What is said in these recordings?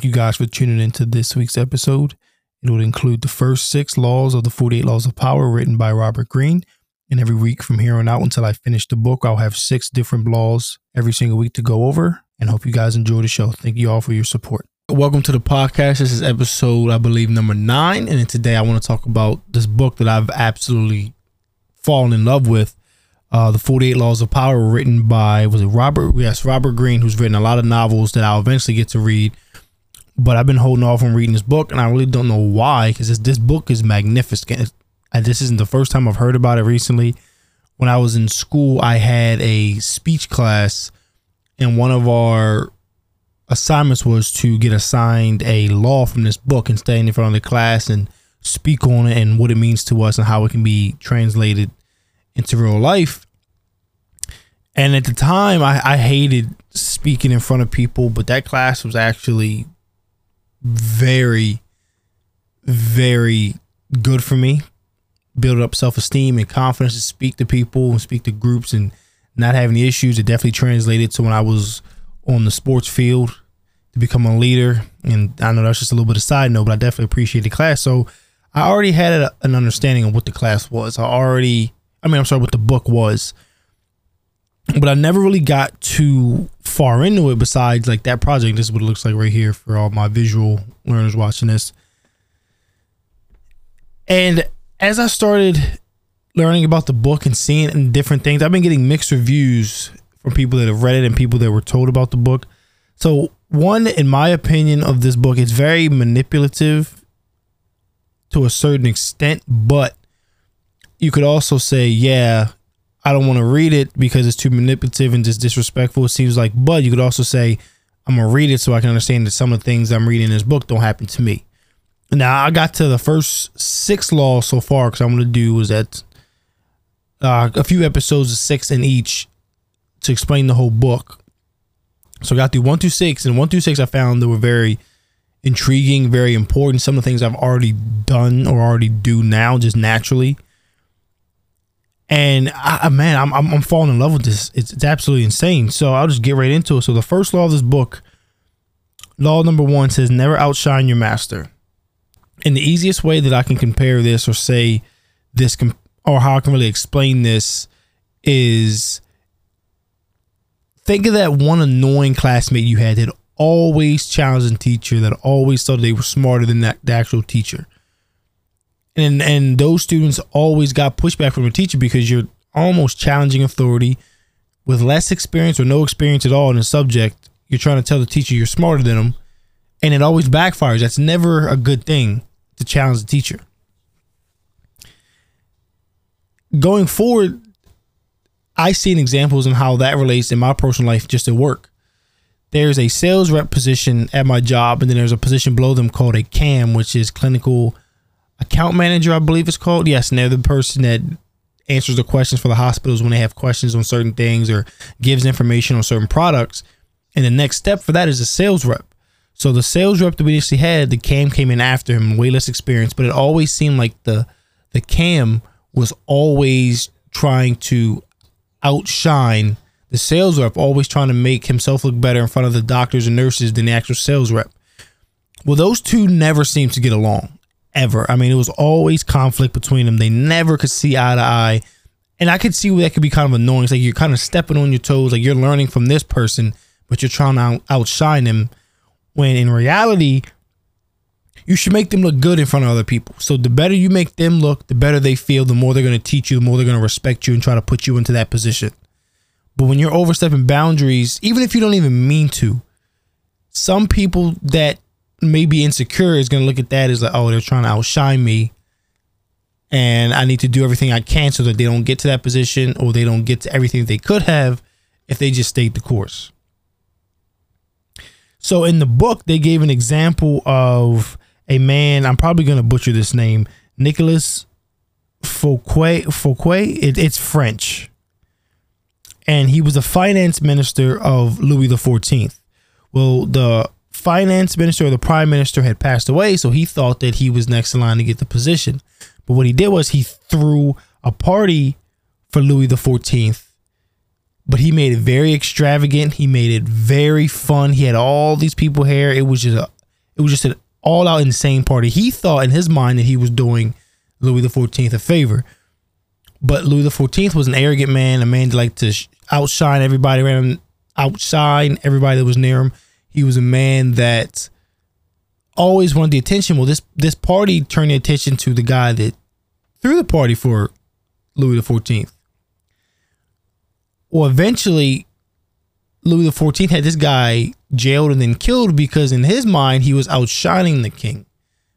Thank you guys for tuning into this week's episode. It will include the first six laws of the 48 Laws of Power written by Robert Greene. And every week from here on out until I finish the book, I'll have six different laws every single week to go over. And hope you guys enjoy the show. Thank you all for your support. Welcome to the podcast. This is episode, I believe, number nine. And today I want to talk about this book that I've absolutely fallen in love with. Uh, the 48 Laws of Power, written by, was it Robert? Yes, Robert Greene, who's written a lot of novels that I'll eventually get to read. But I've been holding off on reading this book, and I really don't know why, because this, book is magnificent. And this isn't the first time I've heard about it recently. When I was in school, I had a speech class, and one of our assignments was to get assigned a law from this book and stand in front of the class and speak on it and what it means to us and how it can be translated into real life. And at the time, I, I hated speaking in front of people, but that class was actually very, very good for me. Build up self esteem and confidence to speak to people and speak to groups and not have any issues. It definitely translated to when I was on the sports field to become a leader. And I know that's just a little bit of side note, but I definitely appreciate the class. So I already had an understanding of what the class was. I already, I mean, I'm sorry, what the book was, but I never really got too far into it. Besides, like that project, this is what it looks like right here for all my visual learners watching this. And as I started learning about the book and seeing different things, I've been getting mixed reviews from people that have read it and people that were told about the book. So, one, in my opinion, of this book, it's very manipulative to a certain extent, but you could also say, yeah, I don't want to read it because it's too manipulative and just disrespectful. It seems like, but you could also say, I'm gonna read it so I can understand that some of the things I'm reading in this book don't happen to me. Now I got to the first six laws so far because I'm gonna do is that uh, a few episodes of six in each to explain the whole book. So I got through one through six, and one through six I found they were very intriguing, very important. Some of the things I've already done or already do now just naturally. And I, man, I'm, I'm, I'm falling in love with this. It's, it's absolutely insane. So I'll just get right into it. So the first law of this book, law number one says never outshine your master. And the easiest way that I can compare this or say this or how I can really explain this is think of that one annoying classmate you had that always challenged challenging teacher that always thought they were smarter than that the actual teacher. And and those students always got pushback from the teacher because you're almost challenging authority with less experience or no experience at all in a subject. You're trying to tell the teacher you're smarter than them, and it always backfires. That's never a good thing to challenge the teacher. Going forward, I seen examples in how that relates in my personal life just at work there's a sales rep position at my job, and then there's a position below them called a CAM, which is clinical account manager, I believe it's called. Yes, and they're the person that answers the questions for the hospitals when they have questions on certain things or gives information on certain products. And the next step for that is a sales rep. So the sales rep that we initially had, the CAM came in after him, way less experience, but it always seemed like the the CAM was always trying to outshine the sales rep always trying to make himself look better in front of the doctors and nurses than the actual sales rep. Well, those two never seemed to get along ever. I mean, it was always conflict between them. They never could see eye to eye. And I could see where that could be kind of annoying. It's like you're kind of stepping on your toes, like you're learning from this person, but you're trying to outshine them. When in reality, you should make them look good in front of other people. So the better you make them look, the better they feel, the more they're going to teach you, the more they're going to respect you and try to put you into that position. But when you're overstepping boundaries, even if you don't even mean to, some people that may be insecure is going to look at that as like, oh, they're trying to outshine me. And I need to do everything I can so that they don't get to that position or they don't get to everything they could have if they just stayed the course. So in the book, they gave an example of a man. I'm probably going to butcher this name, Nicholas Fouquet. Fouquet. It, it's French and he was the finance minister of Louis the Fourteenth. Well, the finance minister or the prime minister had passed away, so he thought that he was next in line to get the position. But what he did was he threw a party for Louis Fourteenth, but he made it very extravagant. He made it very fun. He had all these people here. It was just a, It was just an all out insane party. He thought in his mind that he was doing Louis XIV a favor. But Louis XIV was an arrogant man, a man that liked to outshine everybody around, him. outshine everybody that was near him. He was a man that always wanted the attention. Well, this this party turned the attention to the guy that threw the party for Louis XIV. Well, eventually, Louis XIV had this guy jailed and then killed because in his mind he was outshining the king,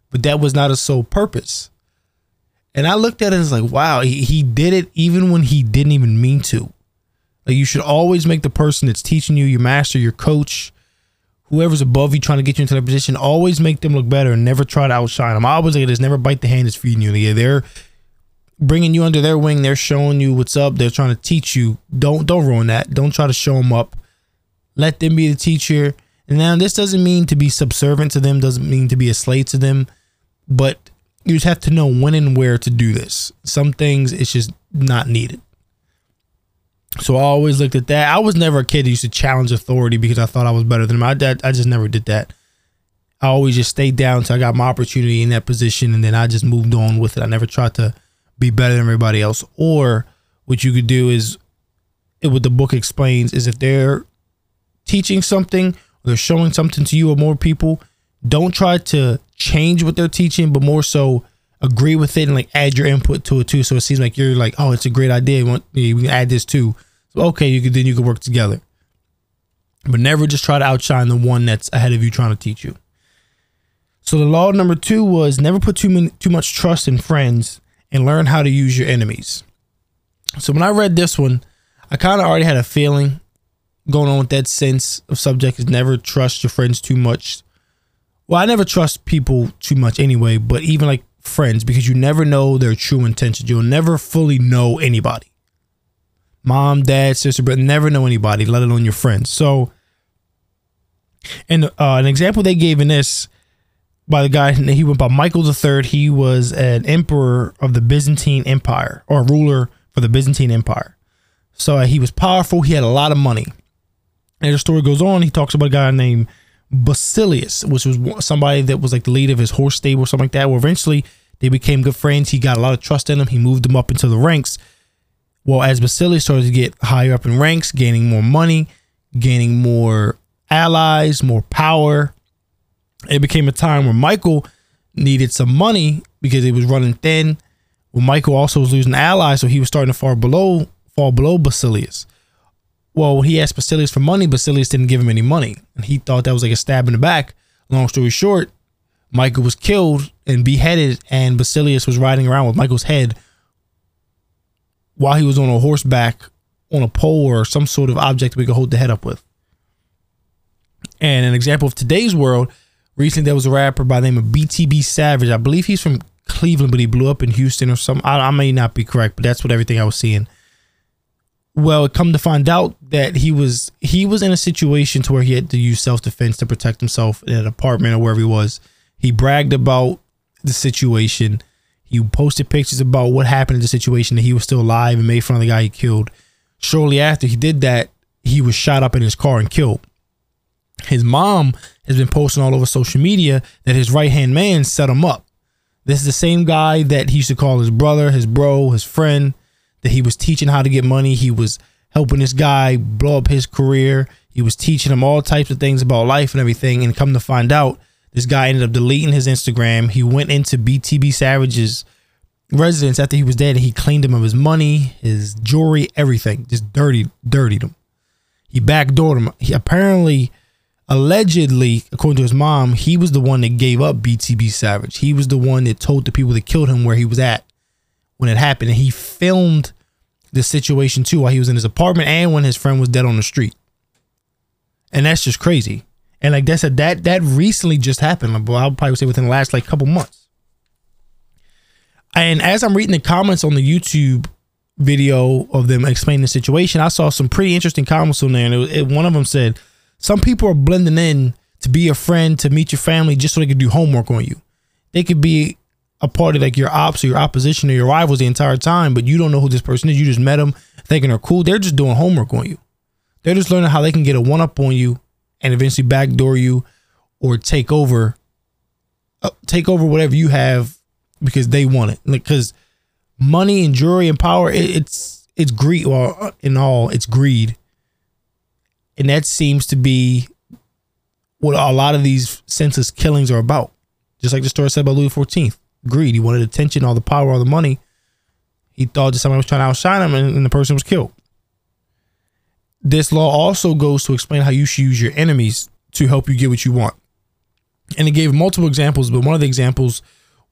but that was not his sole purpose. And I looked at it as like, wow, he, he did it even when he didn't even mean to. Like you should always make the person that's teaching you, your master, your coach, whoever's above you trying to get you into that position, always make them look better and never try to outshine them. I always say this: never bite the hand that's feeding you. They're bringing you under their wing. They're showing you what's up. They're trying to teach you. Don't don't ruin that. Don't try to show them up. Let them be the teacher. And now this doesn't mean to be subservient to them. Doesn't mean to be a slave to them. But you just have to know when and where to do this. Some things it's just not needed. So I always looked at that. I was never a kid that used to challenge authority because I thought I was better than my dad. I just never did that. I always just stayed down until I got my opportunity in that position, and then I just moved on with it. I never tried to be better than everybody else. Or what you could do is, it, what the book explains is if they're teaching something, or they're showing something to you or more people, don't try to change what they're teaching, but more so agree with it and like add your input to it too. So it seems like you're like, oh, it's a great idea. Want, we can add this too. So okay, you could then you could work together. But never just try to outshine the one that's ahead of you trying to teach you. So the law number two was never put too many, too much trust in friends and learn how to use your enemies. So when I read this one, I kind of already had a feeling going on with that sense of subject is never trust your friends too much well, I never trust people too much anyway, but even like friends, because you never know their true intentions. You'll never fully know anybody. Mom, dad, sister, but never know anybody, let alone your friends. So, and uh, an example they gave in this by the guy, he went by Michael III. He was an emperor of the Byzantine Empire or ruler for the Byzantine Empire. So uh, he was powerful. He had a lot of money. And the story goes on. He talks about a guy named Basilius, which was somebody that was like the leader of his horse stable or something like that. Well, eventually they became good friends. He got a lot of trust in him. He moved him up into the ranks. Well, as Basilius started to get higher up in ranks, gaining more money, gaining more allies, more power, it became a time where Michael needed some money because he was running thin. Well, Michael also was losing allies, so he was starting to fall below, fall below Basilius well, he asked Basilius for money. Basilius didn't give him any money. And he thought that was like a stab in the back. Long story short, Michael was killed and beheaded, and Basilius was riding around with Michael's head while he was on a horseback on a pole or some sort of object we could hold the head up with. And an example of today's world, recently there was a rapper by the name of BTB Savage. I believe he's from Cleveland, but he blew up in Houston or something. I, I may not be correct, but that's what everything I was seeing well, come to find out that he was he was in a situation to where he had to use self defense to protect himself in an apartment or wherever he was. He bragged about the situation. He posted pictures about what happened in the situation that he was still alive and made fun of the guy he killed. Shortly after he did that, he was shot up in his car and killed. His mom has been posting all over social media that his right hand man set him up. This is the same guy that he used to call his brother, his bro, his friend that he was teaching how to get money. He was helping this guy blow up his career. He was teaching him all types of things about life and everything. And come to find out, this guy ended up deleting his Instagram. He went into BTB Savage's residence after he was dead and he cleaned him of his money, his jewelry, everything. Just dirty, dirtied him. He backdoored him. He apparently, allegedly, according to his mom, he was the one that gave up BTB Savage. He was the one that told the people that killed him where he was at when it happened. And he filmed the situation too while he was in his apartment and when his friend was dead on the street. And that's just crazy. And like that's said, that that recently just happened. Like, well, I'll probably say within the last like couple months. And as I'm reading the comments on the YouTube video of them explaining the situation, I saw some pretty interesting comments on there. And it, it, one of them said, "Some people are blending in to be a friend, to meet your family, just so they can do homework on you. They could be a party like your ops or your opposition or your rivals the entire time, but you don't know who this person is. You just met them thinking they're cool. They're just doing homework on you. They're just learning how they can get a one up on you and eventually backdoor you or take over uh, take over whatever you have because they want it. Because money and jewelry and power, it, it's it's greed. Well, uh, in all, it's greed, and that seems to be what a lot of these senseless killings are about. Just like the story said about Louis XIV, greed. He wanted attention, all the power, all the money. He thought that somebody was trying to outshine him, and, and the person was killed. This law also goes to explain how you should use your enemies to help you get what you want. And it gave multiple examples, but one of the examples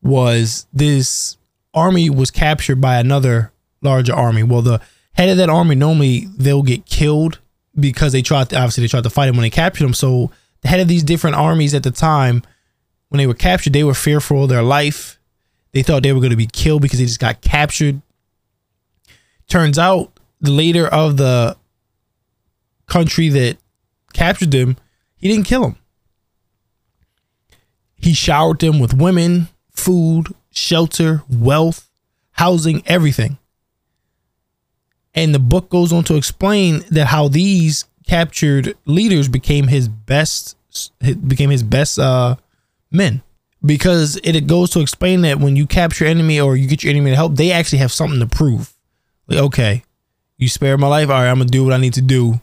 was this army was captured by another larger army. Well, the head of that army normally they'll get killed because they tried to obviously they tried to fight him when they captured him. So the head of these different armies at the time, when they were captured, they were fearful of their life. They thought they were going to be killed because they just got captured. Turns out the leader of the country that captured them, he didn't kill them. He showered them with women, food, shelter, wealth, housing, everything. And the book goes on to explain that how these captured leaders became his best became his best uh, men because it goes to explain that when you capture enemy or you get your enemy to help, they actually have something to prove. Like, okay, you spare my life. All right, I'm gonna do what I need to do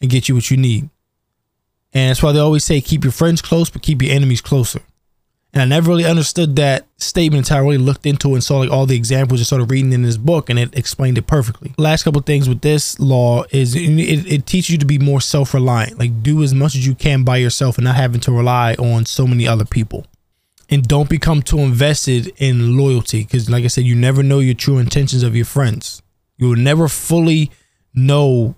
and get you what you need. And that's why they always say keep your friends close, but keep your enemies closer. And I never really understood that statement until I really looked into it and saw like all the examples and started reading in this book, and it explained it perfectly. Last couple things with this law is it, it teaches you to be more self reliant. Like do as much as you can by yourself and not having to rely on so many other people. And don't become too invested in loyalty because, like I said, you never know your true intentions of your friends. You will never fully know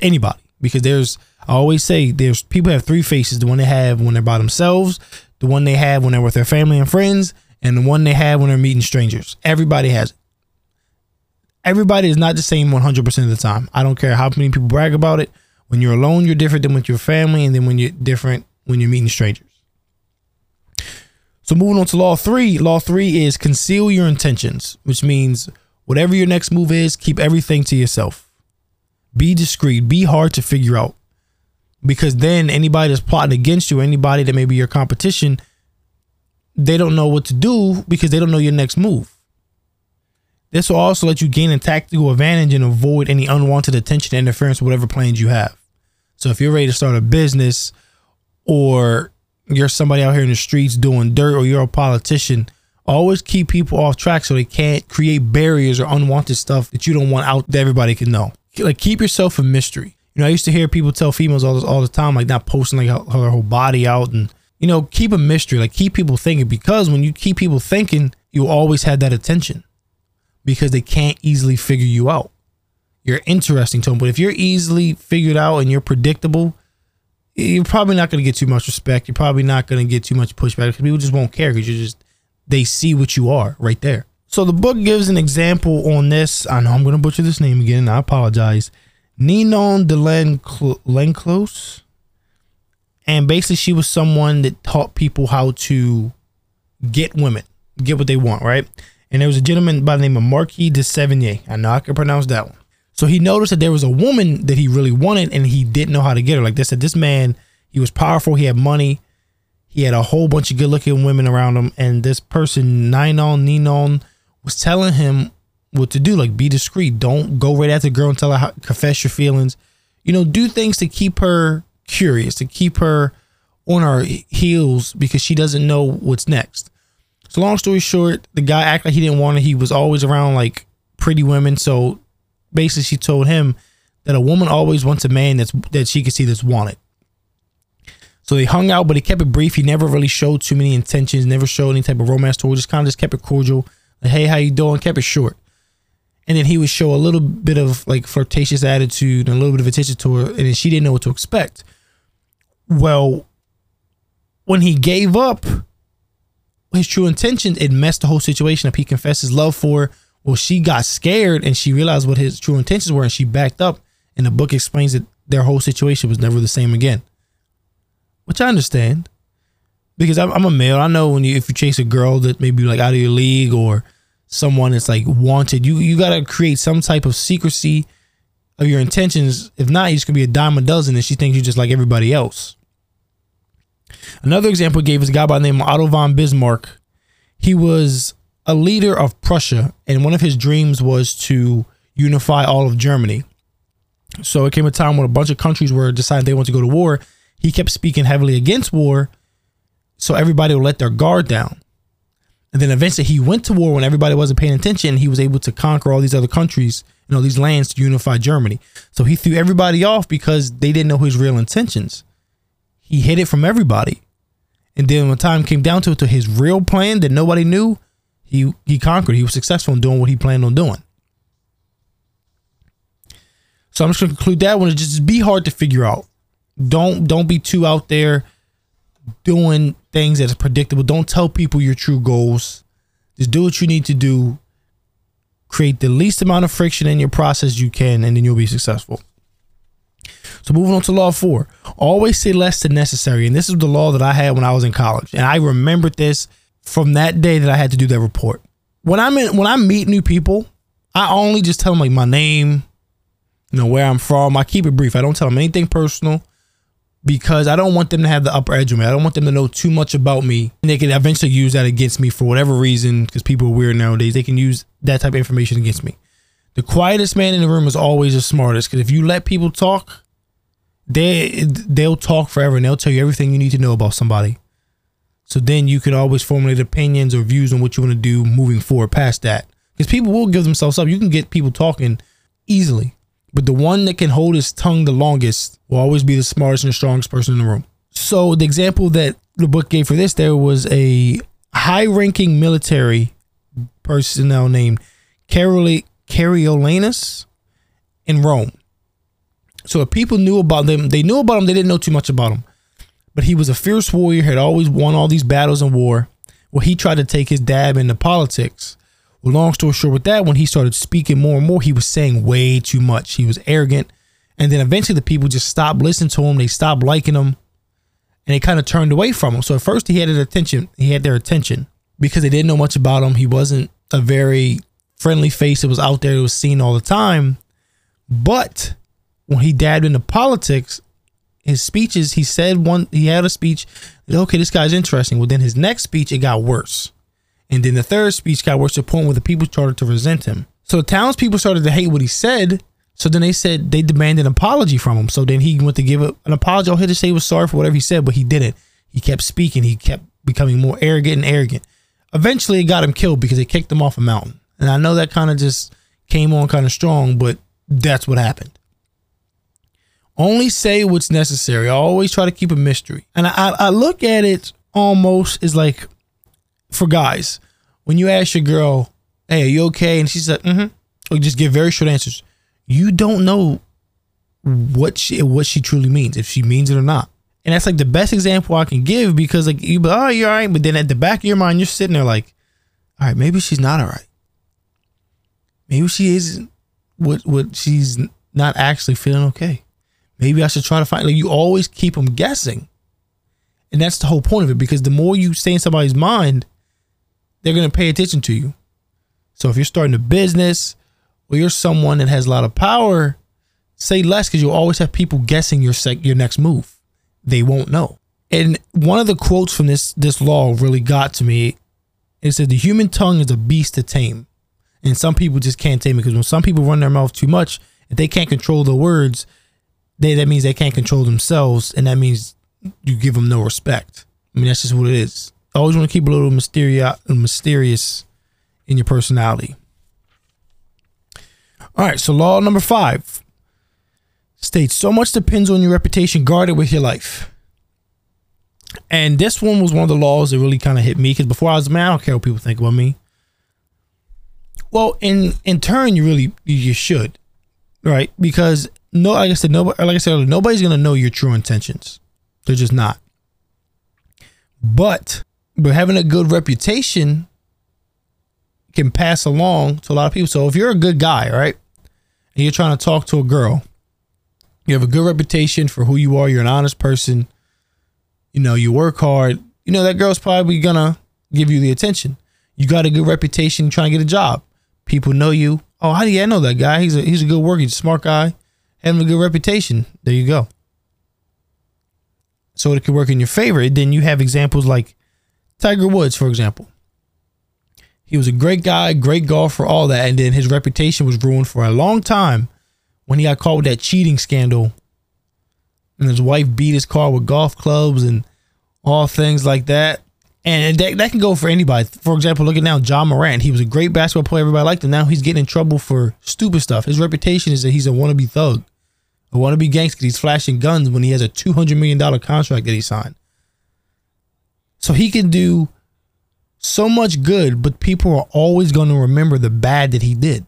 anybody because there's I always say there's people have three faces: the one they have when they're by themselves, the one they have when they're with their family and friends, and the one they have when they're meeting strangers. Everybody has it. Everybody is not the same 100% of the time. I don't care how many people brag about it. When you're alone, you're different than with your family, and then when you're different when you're meeting strangers. So moving on to law three. Law three is conceal your intentions, which means whatever your next move is, keep everything to yourself. Be discreet. Be hard to figure out because then anybody that's plotting against you, anybody that may be your competition, they don't know what to do because they don't know your next move. This will also let you gain a tactical advantage and avoid any unwanted attention and interference with whatever plans you have. So if you're ready to start a business or you're somebody out here in the streets doing dirt or you're a politician, always keep people off track so they can't create barriers or unwanted stuff that you don't want out that everybody can know. Like keep yourself a mystery. You know, I used to hear people tell females all this, all the time, like not posting like her, her whole body out and you know, keep a mystery, like keep people thinking because when you keep people thinking, you always have that attention because they can't easily figure you out. You're interesting to them, but if you're easily figured out and you're predictable, you're probably not going to get too much respect. You're probably not going to get too much pushback because people just won't care because you're just they see what you are right there. So the book gives an example on this. I know I'm going to butcher this name again. I apologize. Ninon de Lenclos. And basically, she was someone that taught people how to get women, get what they want, right? And there was a gentleman by the name of Marquis de Sévigné. I know I can pronounce that one. So he noticed that there was a woman that he really wanted and he didn't know how to get her. Like they said, this man, he was powerful, he had money, he had a whole bunch of good looking women around him. And this person, Ninon, Ninon, was telling him what to do. Like be discreet. Don't go right at the girl and tell her how, confess your feelings. You know, do things to keep her curious, to keep her on her heels because she doesn't know what's next. So long story short, the guy acted like he didn't want it. He was always around like pretty women. So basically she told him that a woman always wants a man that's that she can see that's wanted. So they hung out, but he kept it brief. He never really showed too many intentions, never showed any type of romance to her, just kind of just kept it cordial. Like, hey, how you doing? Kept it short and then he would show a little bit of like flirtatious attitude and a little bit of attention to her, and she didn't know what to expect. Well, when he gave up his true intentions, it messed the whole situation up. He confessed his love for her. Well, she got scared and she realized what his true intentions were, and she backed up. And the book explains that their whole situation was never the same again, which I understand because I'm, I'm a male. I know when you if you chase a girl that maybe like out of your league or someone that's like wanted. You you gotta create some type of secrecy of your intentions. If not, you're just gonna be a dime a dozen and she thinks you're just like everybody else. Another example gave is a guy by the name of Otto von Bismarck. He was a leader of Prussia, and one of his dreams was to unify all of Germany. So it came a time when a bunch of countries were deciding they want to go to war. He kept speaking heavily against war, so everybody would let their guard down. And then eventually he went to war when everybody wasn't paying attention. He was able to conquer all these other countries and all these lands to unify Germany. So he threw everybody off because they didn't know his real intentions. He hid it from everybody. And then when time came down to it, to his real plan that nobody knew, he he conquered. He was successful in doing what he planned on doing. So I'm just gonna conclude that one. Is just be hard to figure out. Don't don't be too out there doing things that is predictable. Don't tell people your true goals. Just do what you need to do. Create the least amount of friction in your process you can, and then you'll be successful. So moving on to law four, always say less than necessary. And this is the law that I had when I was in college, and I remembered this from that day that I had to do that report. When I'm in, when I meet new people, I only just tell them like my name, you know where I'm from. I keep it brief. I don't tell them anything personal because I don't want them to have the upper edge on me. I don't want them to know too much about me. And they can eventually use that against me for whatever reason because people are weird nowadays. They can use that type of information against me. The quietest man in the room is always the smartest because if you let people talk, they they'll talk forever and they'll tell you everything you need to know about somebody. So then you can always formulate opinions or views on what you want to do moving forward past that. Because people will give themselves up. You can get people talking easily. But the one that can hold his tongue the longest will always be the smartest and strongest person in the room. So the example that the book gave for this, there was a high-ranking military personnel named Caroli- Coriolanus in Rome. So if people knew about them, they knew about them, they didn't know too much about him. But he was a fierce warrior, had always won all these battles in war. Well, he tried to take his dab into politics. Well, long story short, with that, when he started speaking more and more, he was saying way too much. He was arrogant. And then eventually the people just stopped listening to him. They stopped liking him. And they kind of turned away from him. So at first he had attention. He had their attention because they didn't know much about him. He wasn't a very friendly face that was out there that was seen all the time. But when he dabbed into politics, his speeches, he said one, he had a speech, okay, this guy's interesting. Well, then his next speech, it got worse. And then the third speech got worse to the point where the people started to resent him. So the townspeople started to hate what he said. So then they said they demanded an apology from him. So then he went to give an apology. All he to say he was sorry for whatever he said, but he didn't. He kept speaking. He kept becoming more arrogant and arrogant. Eventually, it got him killed because they kicked him off a mountain. And I know that kind of just came on kind of strong, but that's what happened. Only say what's necessary. I always try to keep a mystery. And I, I look at it almost as like for guys, when you ask your girl, "Hey, are you okay?" and she's like, "Mm-hmm," or just give very short answers, you don't know what she what she truly means if she means it or not. And that's like the best example I can give because like you, oh, you're all right, but then at the back of your mind, you're sitting there like, all right, maybe she's not all right. Maybe she isn't what what she's not actually feeling okay. Maybe I should try to find like you always keep them guessing. And that's the whole point of it because the more you stay in somebody's mind, they're to pay attention to you. So if you're starting a business or you're someone that has a lot of power, say less because you'll always have people guessing your sec- your next move. They won't know. And one of the quotes from this this law really got to me. It said the human tongue is a beast to tame. And some people just can't tame it because when some people run their mouth too much, if they can't control the words, they that means they can't control themselves, and that means you give them no respect. I mean that's just what it is always want to keep a little mysterious, mysterious in your personality. All right, so law number five states so much depends on your reputation. Guard it with your life. And this one was one of the laws that really kind of hit me because before I was man, I don't care what people think about me. Well, in in turn, you really you should, right? Because no, like I said, nobody, like I said, nobody's gonna know your true intentions. They're just not. But but having a good reputation can pass along to a lot of people. So if you're a good guy, right, and you're trying to talk to a girl, you have a good reputation for who you are. You're an honest person. You know, you work hard. You know that girl's probably gonna give you the attention. You got a good reputation trying to get a job. People know you. Oh, how do you know that guy? He's a he's a good worker. He's a smart guy. Having a good reputation. There you go. so it could work in your favor. Then you have examples like Tiger Woods, for example. He was a great guy, great golfer, all that, and then his reputation was ruined for a long time when he got caught with that cheating scandal. And his wife beat his car with golf clubs and all things like that. And that, that can go for anybody. For example, look at now Ja Morant. He was a great basketball player. Everybody liked him. Now he's getting in trouble for stupid stuff. His reputation is that he's a wannabe thug, a wannabe gangster. He's flashing guns when he has a $200 million contract that he signed. So he can do so much good, but people are always going to remember the bad that he did.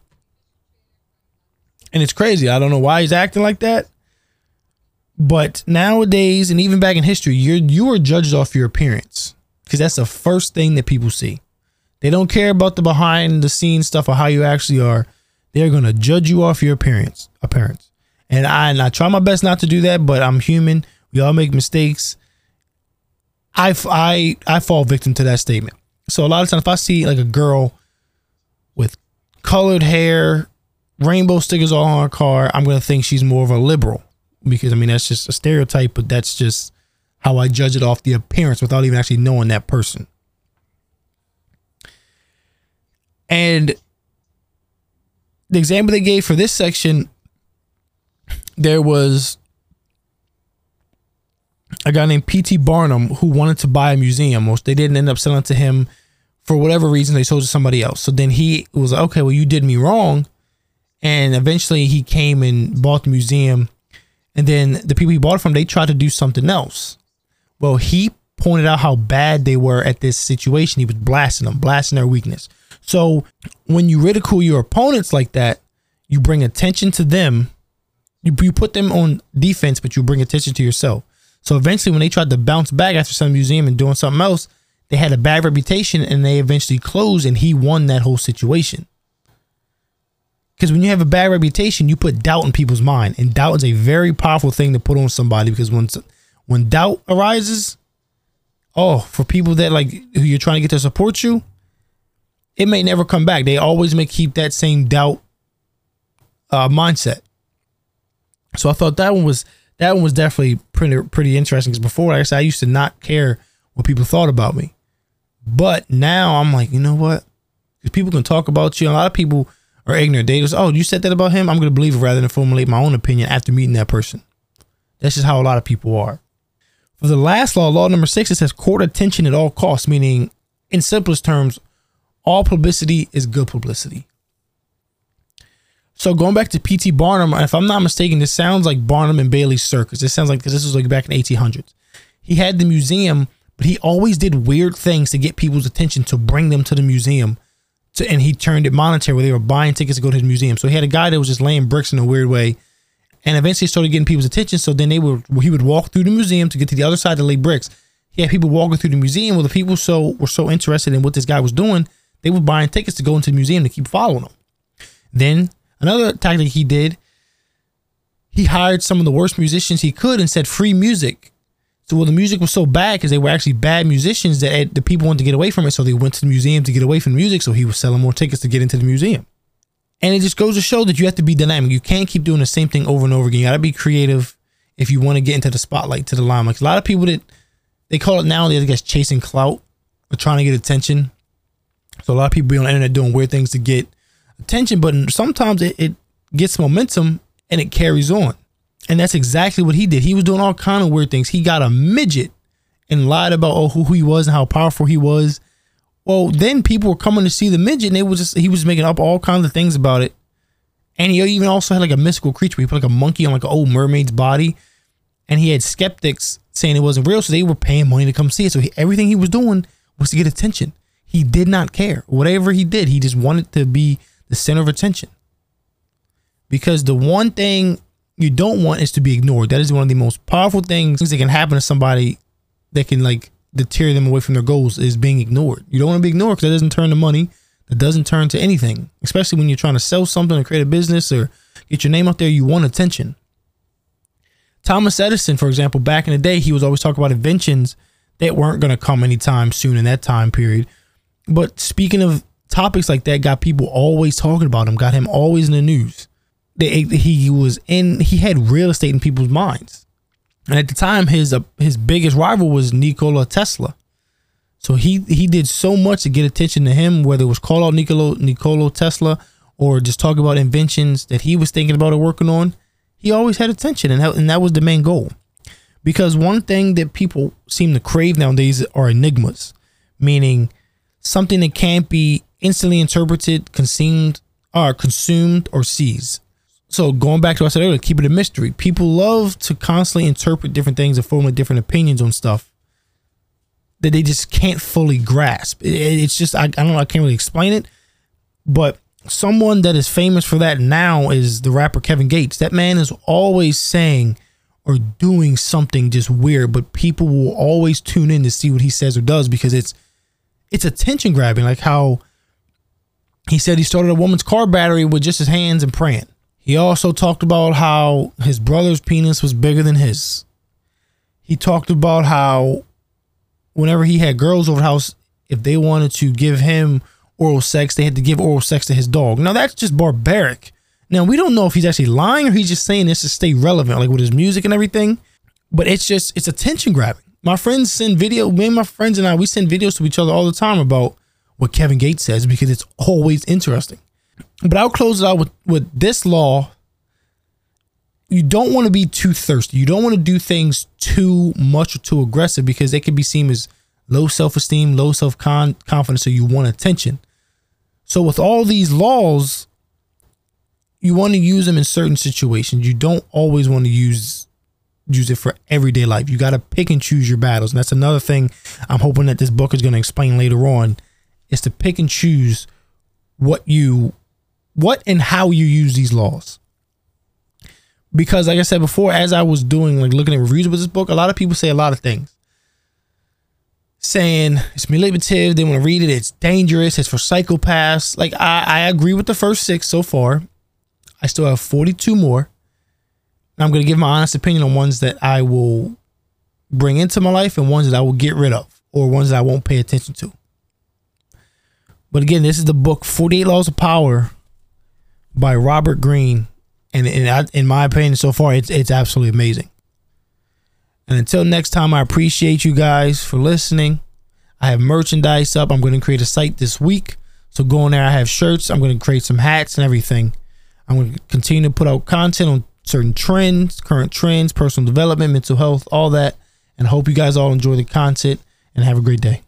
And it's crazy. I don't know why he's acting like that. But nowadays, and even back in history, you're you are judged off your appearance because that's the first thing that people see. They don't care about the behind the scenes stuff or how you actually are. They're gonna judge you off your appearance. Appearance, and I and I try my best not to do that, but I'm human. We all make mistakes. I I I fall victim to that statement. So a lot of times, if I see like a girl with colored hair, rainbow stickers all on her car, I'm gonna think she's more of a liberal because I mean that's just a stereotype, but that's just how I judge it off the appearance without even actually knowing that person. And the example they gave for this section, there was a guy named P.T. Barnum who wanted to buy a museum, which they didn't end up selling to him for whatever reason. They sold to somebody else. So then he was like, okay, well, you did me wrong. And eventually he came and bought the museum. And then the people he bought it from, they tried to do something else. Well, he pointed out how bad they were at this situation. He was blasting them, blasting their weakness. So when you ridicule your opponents like that, you bring attention to them. You, you put them on defense, but you bring attention to yourself. So eventually, when they tried to bounce back after some museum and doing something else, they had a bad reputation and they eventually closed, and he won that whole situation. Because when you have a bad reputation, you put doubt in people's mind, and doubt is a very powerful thing to put on somebody. Because when when doubt arises, oh, for people that like who you're trying to get to support you, it may never come back. They always may keep that same doubt uh, mindset. So I thought that one was that one was definitely pretty pretty interesting. Because before, like I said, I used to not care what people thought about me, but now I'm like, you know what? Because people can talk about you. A lot of people are ignorant. They just, oh, you said that about him. I'm going to believe it rather than formulate my own opinion after meeting that person. That's just how a lot of people are. For the last law, law number six, it says court attention at all costs, meaning, in simplest terms, all publicity is good publicity. So going back to P.T. Barnum, if I'm not mistaken, this sounds like Barnum and Bailey Circus. It sounds like because this was like back in 1800s. He had the museum, but he always did weird things to get people's attention to bring them to the museum. To, and he turned it monetary where they were buying tickets to go to his museum. So he had a guy that was just laying bricks in a weird way and eventually started getting people's attention. So then they would he would walk through the museum to get to the other side to lay bricks. He had people walking through the museum. Well, the people so were so interested in what this guy was doing, they were buying tickets to go into the museum to keep following him. Then another tactic he did, he hired some of the worst musicians he could and said free music. So well, the music was so bad because they were actually bad musicians that the people wanted to get away from it. So they went to the museum to get away from the music. So he was selling more tickets to get into the museum. And it just goes to show that you have to be dynamic. You can't keep doing the same thing over and over again. You got to be creative if you want to get into the spotlight, to the limelight. A lot of people that they call it nowadays, I guess, chasing clout or trying to get attention. So a lot of people be on the internet doing weird things to get attention, but sometimes it, it gets momentum and it carries on. And that's exactly what he did. He was doing all kind of weird things. He got a midget and lied about oh who, who he was and how powerful he was well, then people were coming to see the midget, and it was just he was making up all kinds of things about it. And he even also had like a mystical creature. He put like a monkey on like an old mermaid's body, and he had skeptics saying it wasn't real, so they were paying money to come see it. So he, everything he was doing was to get attention. He did not care. Whatever he did, he just wanted to be the center of attention. Because the one thing you don't want is to be ignored. That is one of the most powerful things that can happen to somebody that can like deter them away from their goals is being ignored. You don't want to be ignored because that doesn't turn to money. That doesn't turn to anything, especially when you're trying to sell something or create a business or get your name out there. You want attention. Thomas Edison, for example, back in the day, he was always talking about inventions that weren't going to come anytime soon in that time period. But speaking of topics like that, got people always talking about him, got him always in the news. He was in, he had real estate in people's minds. And at the time, his uh, his biggest rival was Nikola Tesla. So he he did so much to get attention to him, whether it was call out Nikola Nikola Tesla or just talk about inventions that he was thinking about or working on. He always had attention, and that, and that was the main goal. Because one thing that people seem to crave nowadays are enigmas, meaning something that can't be instantly interpreted, consumed, or consumed or seized. So going back to what I said earlier, keep it a mystery. People love to constantly interpret different things and form different opinions on stuff that they just can't fully grasp. it's just I, I don't know, I can't really explain it. But someone that is famous for that now is the rapper Kevin Gates. That man is always saying or doing something just weird, but people will always tune in to see what he says or does because it's it's attention grabbing. Like how he said he started a woman's car battery with just his hands and praying. He also talked about how his brother's penis was bigger than his. He talked about how whenever he had girls over the house, if they wanted to give him oral sex, they had to give oral sex to his dog. Now that's just barbaric. Now we don't know if he's actually lying or he's just saying this to stay relevant, like with his music and everything. But it's just it's attention grabbing. My friends send video. Me and my friends and I we send videos to each other all the time about what Kevin Gates says because it's always interesting. But I'll close it out with with this law. You don't want to be too thirsty. You don't want to do things too much or too aggressive because they can be seen as low self esteem, low self confidence, so you want attention. So with all these laws, you want to use them in certain situations. You don't always want to use use it for everyday life. You got to pick and choose your battles. And that's another thing I'm hoping that this book is going to explain later on is to pick and choose what you what and how you use these laws. Because like I said before as I was doing like looking at reviews of this book, a lot of people say a lot of things. Saying it's manipulative, they want to read it, it's dangerous, it's for psychopaths. Like I, I agree with the first six so far. I still have 42 more. I'm going to give my honest opinion on ones that I will bring into my life and ones that I will get rid of or ones that I won't pay attention to. But again, this is the book 48 Laws of Power by Robert Greene. And in, in my opinion, so far, it's, it's absolutely amazing. And until next time, I appreciate you guys for listening. I have merchandise up. I'm going to create a site this week. So go in there. I have shirts. I'm going to create some hats and everything. I'm going to continue to put out content on certain trends, current trends, personal development, mental health, all that. And hope you guys all enjoy the content and have a great day.